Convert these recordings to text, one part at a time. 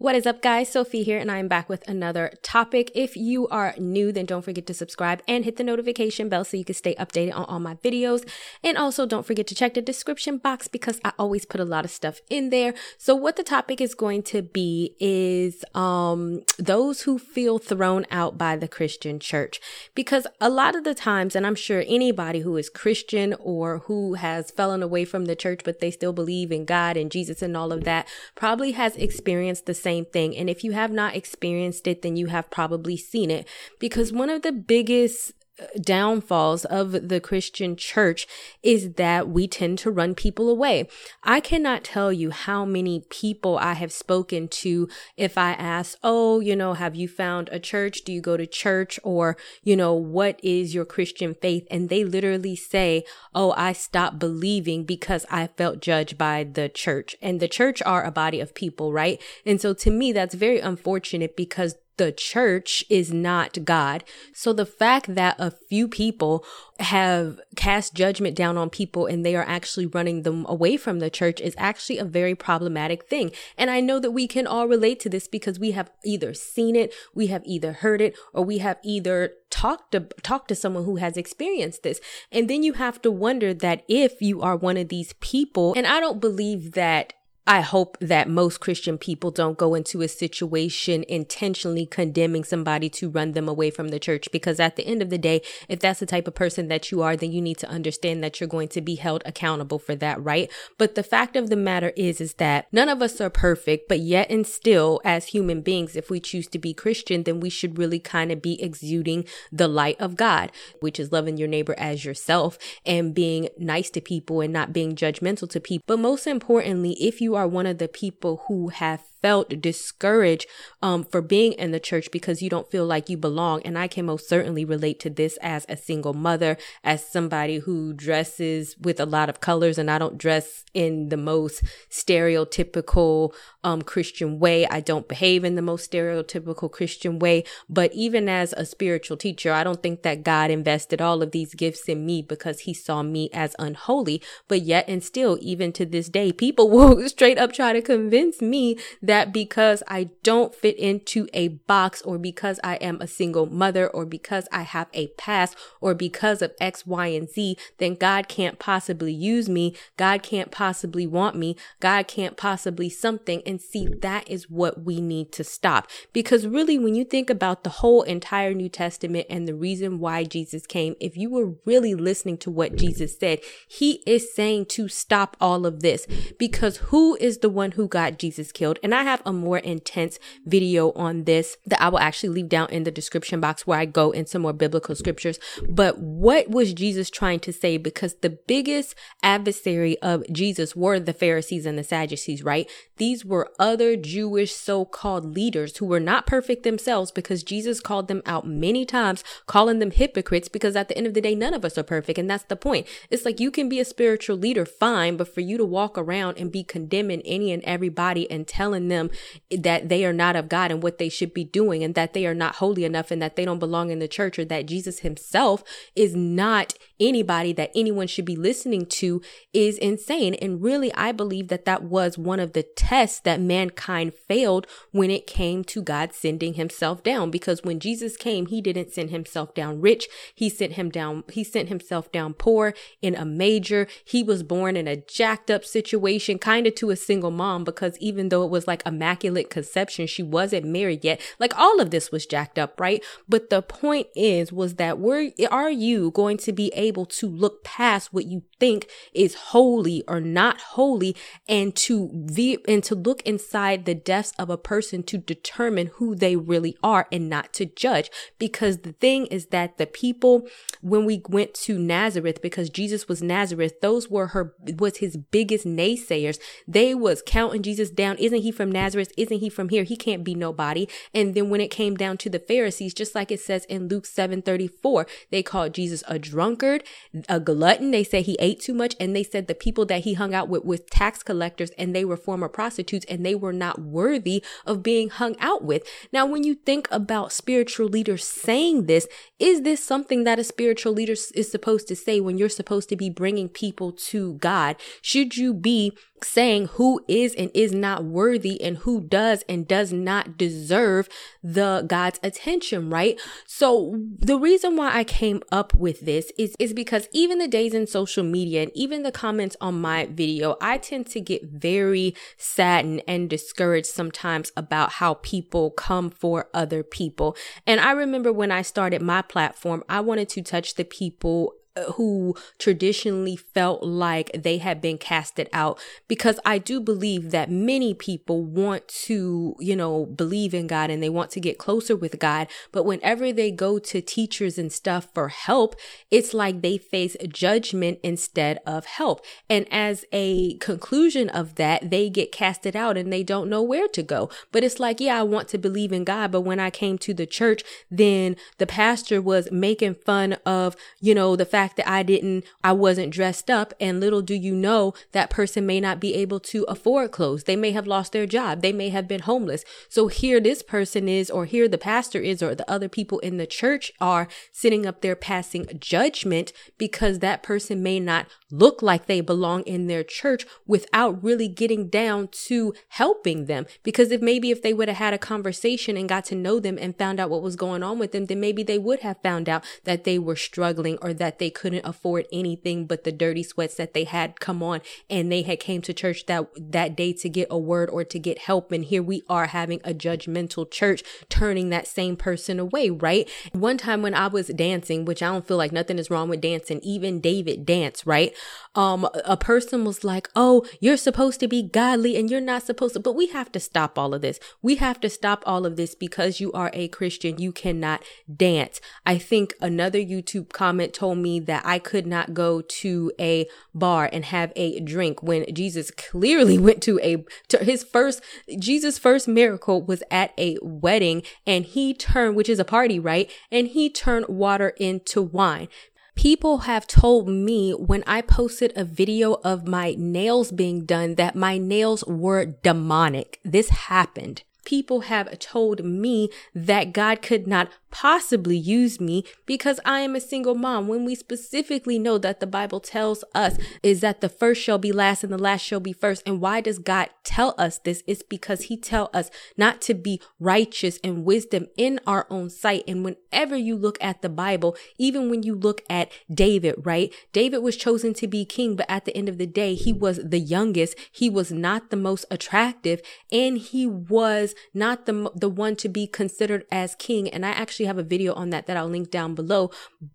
what is up, guys? Sophie here, and I am back with another topic. If you are new, then don't forget to subscribe and hit the notification bell so you can stay updated on all my videos. And also, don't forget to check the description box because I always put a lot of stuff in there. So, what the topic is going to be is um, those who feel thrown out by the Christian church. Because a lot of the times, and I'm sure anybody who is Christian or who has fallen away from the church, but they still believe in God and Jesus and all of that, probably has experienced the same same thing. And if you have not experienced it, then you have probably seen it because one of the biggest downfalls of the Christian church is that we tend to run people away. I cannot tell you how many people I have spoken to if I ask, Oh, you know, have you found a church? Do you go to church? Or, you know, what is your Christian faith? And they literally say, Oh, I stopped believing because I felt judged by the church. And the church are a body of people, right? And so to me, that's very unfortunate because the church is not God. So the fact that a few people have cast judgment down on people and they are actually running them away from the church is actually a very problematic thing. And I know that we can all relate to this because we have either seen it, we have either heard it, or we have either talked to talked to someone who has experienced this. And then you have to wonder that if you are one of these people, and I don't believe that I hope that most Christian people don't go into a situation intentionally condemning somebody to run them away from the church because at the end of the day, if that's the type of person that you are, then you need to understand that you're going to be held accountable for that, right? But the fact of the matter is, is that none of us are perfect, but yet and still as human beings, if we choose to be Christian, then we should really kind of be exuding the light of God, which is loving your neighbor as yourself and being nice to people and not being judgmental to people. But most importantly, if you are are one of the people who have felt discouraged um, for being in the church because you don't feel like you belong. And I can most certainly relate to this as a single mother, as somebody who dresses with a lot of colors, and I don't dress in the most stereotypical um, Christian way. I don't behave in the most stereotypical Christian way. But even as a spiritual teacher, I don't think that God invested all of these gifts in me because he saw me as unholy. But yet and still, even to this day, people will straight up try to convince me that because I don't fit into a box or because I am a single mother or because I have a past or because of X, Y, and Z, then God can't possibly use me. God can't possibly want me. God can't possibly something. And see, that is what we need to stop. Because really, when you think about the whole entire New Testament and the reason why Jesus came, if you were really listening to what Jesus said, he is saying to stop all of this because who is the one who got Jesus killed? And I have a more intense video on this that I will actually leave down in the description box where I go into more biblical scriptures. But what was Jesus trying to say? Because the biggest adversary of Jesus were the Pharisees and the Sadducees, right? These were other Jewish so-called leaders who were not perfect themselves because Jesus called them out many times, calling them hypocrites because at the end of the day, none of us are perfect. And that's the point. It's like you can be a spiritual leader, fine, but for you to walk around and be condemning any and everybody and telling them that they are not of God and what they should be doing and that they are not holy enough and that they don't belong in the church or that Jesus himself is not anybody that anyone should be listening to is insane. And really, I believe that that was one of the tests that mankind failed when it came to God sending himself down. Because when Jesus came, he didn't send himself down rich. He sent him down, he sent himself down poor in a major. He was born in a jacked up situation, kind of to a single mom, because even though it was like immaculate conception, she wasn't married yet. Like all of this was jacked up, right? But the point is, was that were, are you going to be able to look past what you think is holy or not holy and to ve- and to look inside the depths of a person to determine who they really are and not to judge because the thing is that the people when we went to Nazareth because Jesus was Nazareth those were her was his biggest naysayers they they was counting Jesus down. Isn't he from Nazareth? Isn't he from here? He can't be nobody. And then when it came down to the Pharisees, just like it says in Luke 7 34, they called Jesus a drunkard, a glutton. They said he ate too much. And they said the people that he hung out with with tax collectors and they were former prostitutes and they were not worthy of being hung out with. Now, when you think about spiritual leaders saying this, is this something that a spiritual leader is supposed to say when you're supposed to be bringing people to God? Should you be saying who is and is not worthy and who does and does not deserve the God's attention, right? So the reason why I came up with this is, is because even the days in social media and even the comments on my video, I tend to get very saddened and discouraged sometimes about how people come for other people. And I remember when I started my platform, I wanted to touch the people Uh, who traditionally felt like they had been casted out because I do believe that many people want to, you know, believe in God and they want to get closer with God. But whenever they go to teachers and stuff for help, it's like they face judgment instead of help. And as a conclusion of that, they get casted out and they don't know where to go. But it's like, yeah, I want to believe in God. But when I came to the church, then the pastor was making fun of, you know, the fact fact that I didn't, I wasn't dressed up. And little do you know, that person may not be able to afford clothes. They may have lost their job. They may have been homeless. So here this person is, or here the pastor is, or the other people in the church are sitting up there passing judgment because that person may not look like they belong in their church without really getting down to helping them. Because if maybe if they would have had a conversation and got to know them and found out what was going on with them, then maybe they would have found out that they were struggling or that they couldn't afford anything but the dirty sweats that they had come on and they had came to church that that day to get a word or to get help. And here we are having a judgmental church turning that same person away right? One time when i was dancing which i don't feel like nothing is wrong with dancing even david danced right? Um a person was like oh you're supposed to be godly and you're not supposed to but we have to stop all of this. We have to stop all of this because you are a christian. You cannot dance. I think another youtube comment told me that I could not go to a bar and have a drink when Jesus clearly went to a to his first Jesus first miracle was at a wedding and he turned which is a party, right? And he turned water into wine. People have told me when I posted a video of my nails being done that my nails were demonic. This happened people have told me that God could not possibly use me because I am a single mom when we specifically know that the Bible tells us is that the first shall be last and the last shall be first. And why does God tell us this? It's because he tell us not to be righteous and wisdom in our own sight. And whenever you look at the Bible, even when you look at David, right? David was chosen to be king, but at the end of the day, he was the youngest. He was not the most attractive and he was not the, the one to be considered as king. And I actually actually have a video on that that I'll link down below.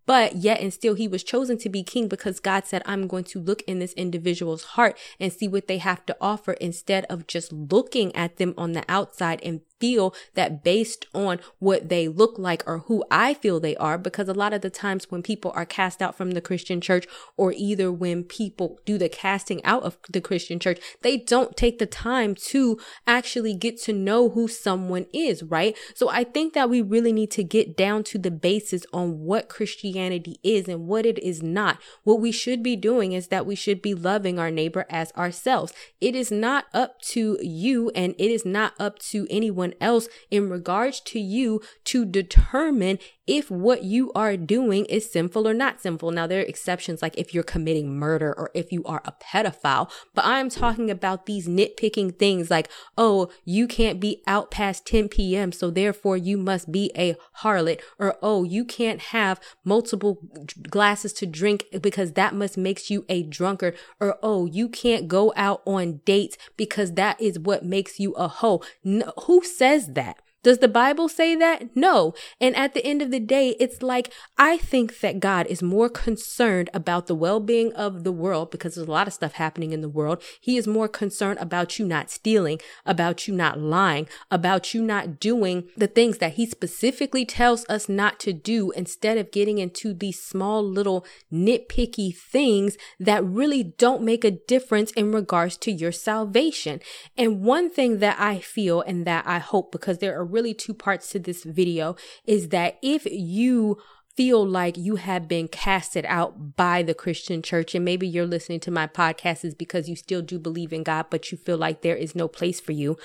But yet and still, he was chosen to be king because God said, I'm going to look in this individual's heart and see what they have to offer instead of just looking at them on the outside and feel that based on what they look like or who I feel they are, because a lot of the times when people are cast out from the Christian church, or either when people do the casting out of the Christian church, they don't take the time to actually get to know who someone is, right? So I think that we really need to get down to the basis on what Christianity is and what it is not. What we should be doing is that we should be loving our neighbor as ourselves. It is not up to you and it is not up to anyone someone else in regards to you to determine if what you are doing is sinful or not sinful. Now, there are exceptions like if you're committing murder or if you are a pedophile, but I'm talking about these nitpicking things like, oh, you can't be out past 10 p.m., so therefore you must be a harlot, or oh, you can't have multiple glasses to drink because that must makes you a drunkard, or oh, you can't go out on dates because that is what makes you a hoe. No, who says that? Does the Bible say that? No. And at the end of the day, it's like, I think that God is more concerned about the well being of the world because there's a lot of stuff happening in the world. He is more concerned about you not stealing, about you not lying, about you not doing the things that He specifically tells us not to do instead of getting into these small little nitpicky things that really don't make a difference in regards to your salvation. And one thing that I feel and that I hope, because there are really two parts to this video, is that if you feel like you have been casted out by the Christian church, and maybe you're listening to my podcast is because you still do believe in God, but you feel like there is no place for you.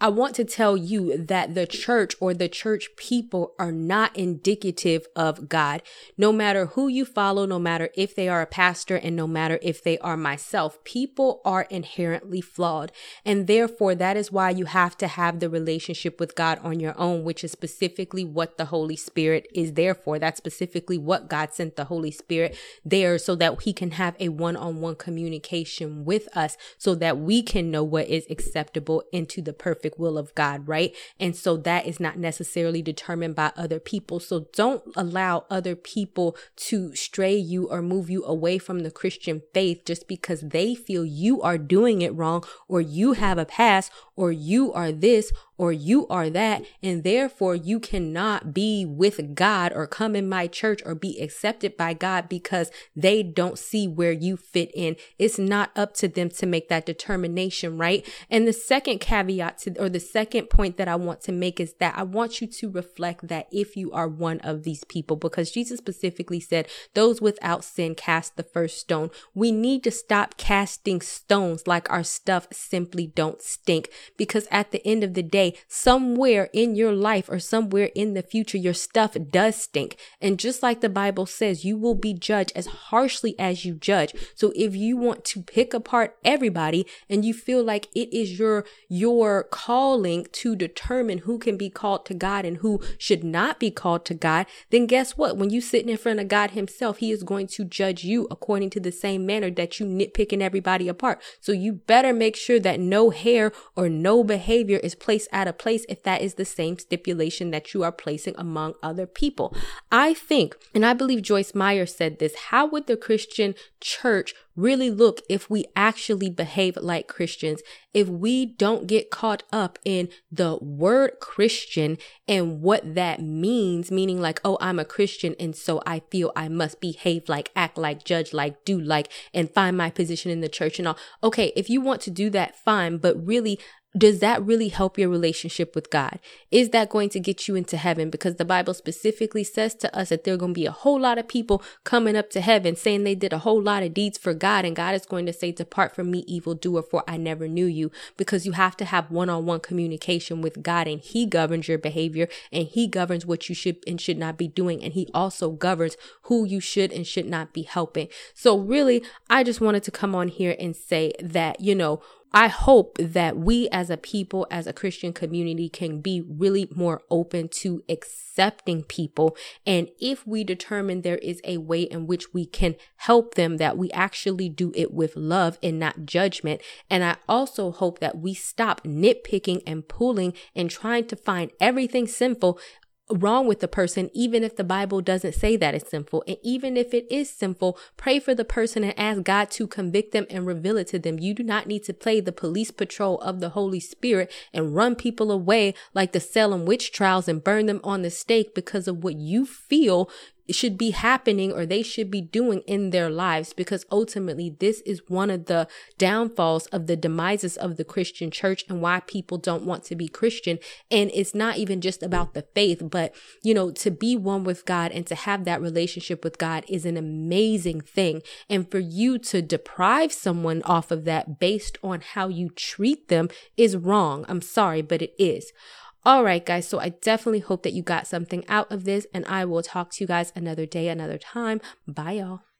I want to tell you that the church or the church people are not indicative of God. No matter who you follow, no matter if they are a pastor, and no matter if they are myself, people are inherently flawed. And therefore, that is why you have to have the relationship with God on your own, which is specifically what the Holy Spirit is there for. That's specifically what God sent the Holy Spirit there so that He can have a one on one communication with us so that we can know what is acceptable into the perfect will of God, right? And so that is not necessarily determined by other people. So don't allow other people to stray you or move you away from the Christian faith just because they feel you are doing it wrong or you have a past or you are this or you are that, and therefore you cannot be with God or come in my church or be accepted by God because they don't see where you fit in. It's not up to them to make that determination, right? And the second caveat to, or the second point that I want to make is that I want you to reflect that if you are one of these people, because Jesus specifically said, those without sin cast the first stone. We need to stop casting stones like our stuff simply don't stink because at the end of the day, somewhere in your life or somewhere in the future, your stuff does stink. And just like the Bible says, you will be judged as harshly as you judge. So if you want to pick apart everybody and you feel like it is your, your calling to determine who can be called to God and who should not be called to God, then guess what? When you sitting in front of God himself, he is going to judge you according to the same manner that you nitpicking everybody apart. So you better make sure that no hair or no behavior is placed out of place if that is the same stipulation that you are placing among other people. I think, and I believe Joyce Meyer said this, how would the Christian church really look if we actually behave like Christians, if we don't get caught up in the word Christian and what that means, meaning like, oh, I'm a Christian and so I feel I must behave like, act like, judge like, do like, and find my position in the church and all. Okay, if you want to do that, fine, but really does that really help your relationship with God? Is that going to get you into heaven? Because the Bible specifically says to us that there are going to be a whole lot of people coming up to heaven saying they did a whole lot of deeds for God. And God is going to say, Depart from me, evildoer, for I never knew you. Because you have to have one on one communication with God, and He governs your behavior and He governs what you should and should not be doing. And He also governs who you should and should not be helping. So, really, I just wanted to come on here and say that, you know, I hope that we as a people, as a Christian community, can be really more open to accepting people. And if we determine there is a way in which we can help them, that we actually do it with love and not judgment. And I also hope that we stop nitpicking and pulling and trying to find everything sinful wrong with the person, even if the Bible doesn't say that it's sinful. And even if it is sinful, pray for the person and ask God to convict them and reveal it to them. You do not need to play the police patrol of the Holy Spirit and run people away like the Salem witch trials and burn them on the stake because of what you feel should be happening or they should be doing in their lives because ultimately this is one of the downfalls of the demises of the Christian church and why people don't want to be Christian. And it's not even just about the faith, but you know, to be one with God and to have that relationship with God is an amazing thing. And for you to deprive someone off of that based on how you treat them is wrong. I'm sorry, but it is. All right, guys. So I definitely hope that you got something out of this, and I will talk to you guys another day, another time. Bye, y'all.